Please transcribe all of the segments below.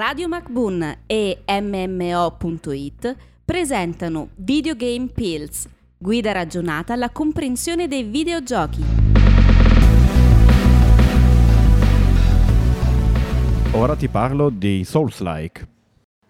Radio MacBoon e MMO.it presentano Videogame Pills, guida ragionata alla comprensione dei videogiochi. Ora ti parlo di Souls-like.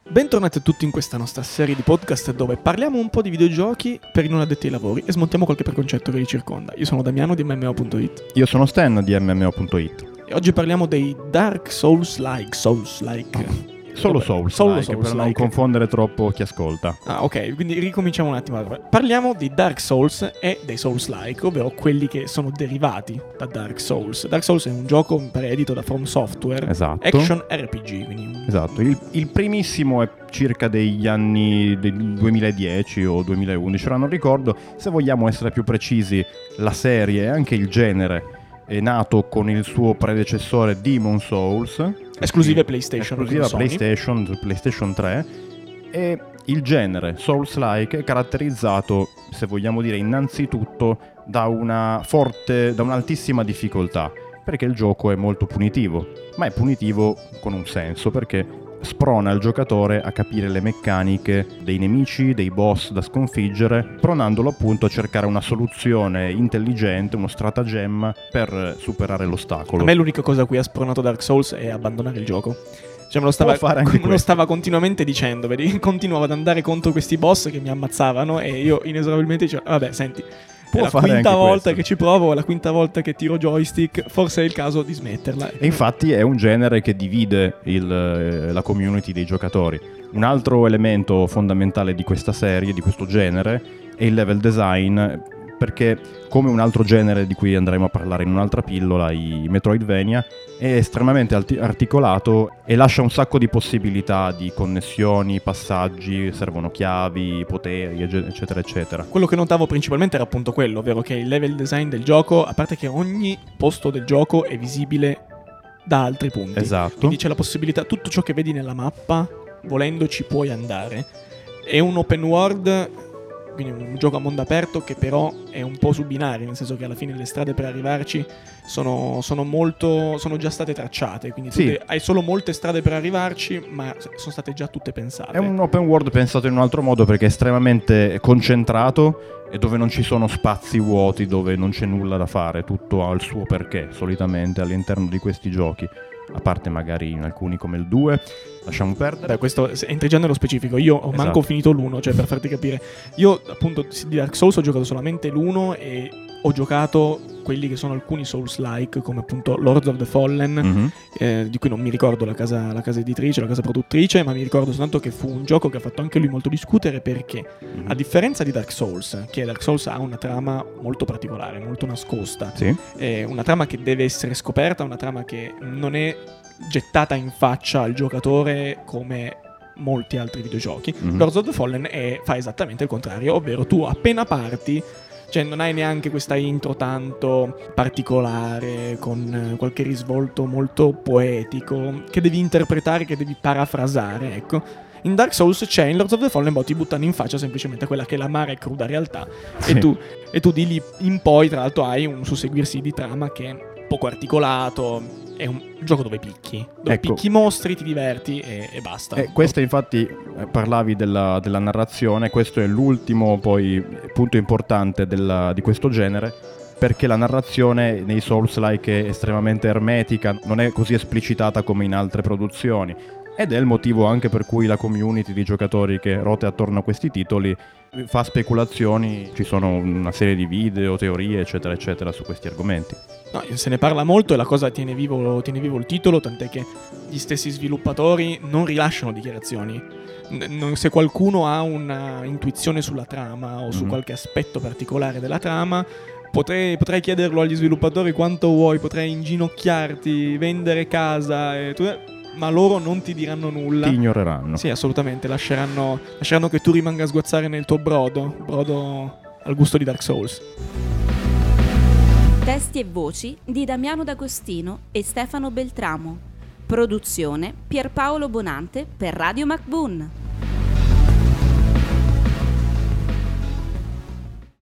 Bentornati a tutti in questa nostra serie di podcast dove parliamo un po' di videogiochi per i non addetti ai lavori e smontiamo qualche preconcetto che li circonda. Io sono Damiano di MMO.it Io sono Stan di MMO.it. e oggi parliamo dei Dark Souls-like. Souls-like. Solo Vabbè, Souls, solo like, per non Souls-like. confondere troppo chi ascolta. Ah, ok, quindi ricominciamo un attimo. Allora, Parliamo di Dark Souls e dei Souls-like, ovvero quelli che sono derivati da Dark Souls. Dark Souls è un gioco, mi pare, edito da From Software. Esatto. Action RPG, quindi Esatto, il, il primissimo è circa degli anni del 2010 o 2011, ora non ricordo. Se vogliamo essere più precisi, la serie e anche il genere nato con il suo predecessore Demon Souls. Esclusive PlayStation, Esclusiva. PlayStation, PlayStation 3. E il genere Souls-like è caratterizzato, se vogliamo dire, innanzitutto da una forte, da un'altissima difficoltà. Perché il gioco è molto punitivo, ma è punitivo con un senso, perché sprona il giocatore a capire le meccaniche dei nemici, dei boss da sconfiggere, pronandolo appunto a cercare una soluzione intelligente, uno stratagemma per superare l'ostacolo. A me l'unica cosa a cui ha spronato Dark Souls è abbandonare il gioco. Cioè me lo stava, Può fare anche me lo stava continuamente dicendo, vedi? Continuavo ad andare contro questi boss che mi ammazzavano e io inesorabilmente dicevo, vabbè, senti, Può è la quinta volta questo. che ci provo, è la quinta volta che tiro joystick, forse è il caso di smetterla. E infatti è un genere che divide il, eh, la community dei giocatori. Un altro elemento fondamentale di questa serie, di questo genere, è il level design, perché come un altro genere di cui andremo a parlare in un'altra pillola, i Metroidvania, è estremamente articolato e lascia un sacco di possibilità di connessioni, passaggi, servono chiavi, poteri, ecce- eccetera, eccetera. Quello che notavo principalmente era appunto quello, ovvero che il level design del gioco, a parte che ogni posto del gioco è visibile da altri punti. Esatto. Quindi c'è la possibilità, tutto ciò che vedi nella mappa, volendo ci puoi andare. È un open world, quindi un gioco a mondo aperto che però è un po' su binari, nel senso che alla fine le strade per arrivarci sono, sono molto. sono già state tracciate. Quindi Sì. hai solo molte strade per arrivarci, ma sono state già tutte pensate. È un open world pensato in un altro modo perché è estremamente concentrato e dove non ci sono spazi vuoti, dove non c'è nulla da fare, tutto ha il suo perché solitamente all'interno di questi giochi, a parte magari in alcuni come il 2, lasciamo perdere. Beh, questo entra già nello specifico. Io ho manco Esatto. finito l'1, cioè per farti capire. Io, appunto, di Dark Souls ho giocato solamente l'1 e ho giocato quelli che sono alcuni Souls-like, come appunto Lords of the Fallen, Mhm. eh, di cui non mi ricordo la casa, la casa editrice, la casa produttrice, ma mi ricordo soltanto che fu un gioco che ha fatto anche lui molto discutere perché, Mhm. a differenza di Dark Souls, che Dark Souls ha una trama molto particolare, molto nascosta, Sì, è una trama che deve essere scoperta, una trama che non è gettata in faccia al giocatore come molti altri videogiochi. Mhm. Lords of the Fallen è- fa esattamente il contrario, ovvero tu appena parti, cioè non hai neanche questa intro tanto particolare, con eh, qualche risvolto molto poetico, che devi interpretare, che devi parafrasare, ecco. In Dark Souls c'è, in Lords of the Fallen, boh, ti buttano in faccia semplicemente quella che è l'amara e cruda realtà. Sì. E, tu, e tu di lì in poi, tra l'altro, hai un susseguirsi di trama che poco articolato. È un gioco dove picchi. Dove Ecco. picchi i mostri, ti diverti e, e basta. E questo infatti eh, parlavi della, della narrazione, questo è l'ultimo poi punto importante della- di questo genere, perché la narrazione nei Souls-like è estremamente ermetica, non è così esplicitata come in altre produzioni. Ed è il motivo anche per cui la community di giocatori che rote attorno a questi titoli fa speculazioni, ci sono una serie di video, teorie, eccetera, eccetera, su questi argomenti. No, se ne parla molto e la cosa tiene vivo, tiene vivo il titolo, tant'è che gli stessi sviluppatori non rilasciano dichiarazioni. N- se qualcuno ha una intuizione sulla trama o su Mhm. qualche aspetto particolare della trama, potrei, potrei chiederlo agli sviluppatori quanto vuoi, potrei inginocchiarti, vendere casa, e tu- ma loro non ti diranno nulla. Ti ignoreranno. Sì, assolutamente, lasceranno, lasceranno che tu rimanga a sguazzare nel tuo brodo, brodo al gusto di Dark Souls. Testi e voci di Damiano D'Agostino e Stefano Beltramo. Produzione Pierpaolo Bonante per Radio MacBoon.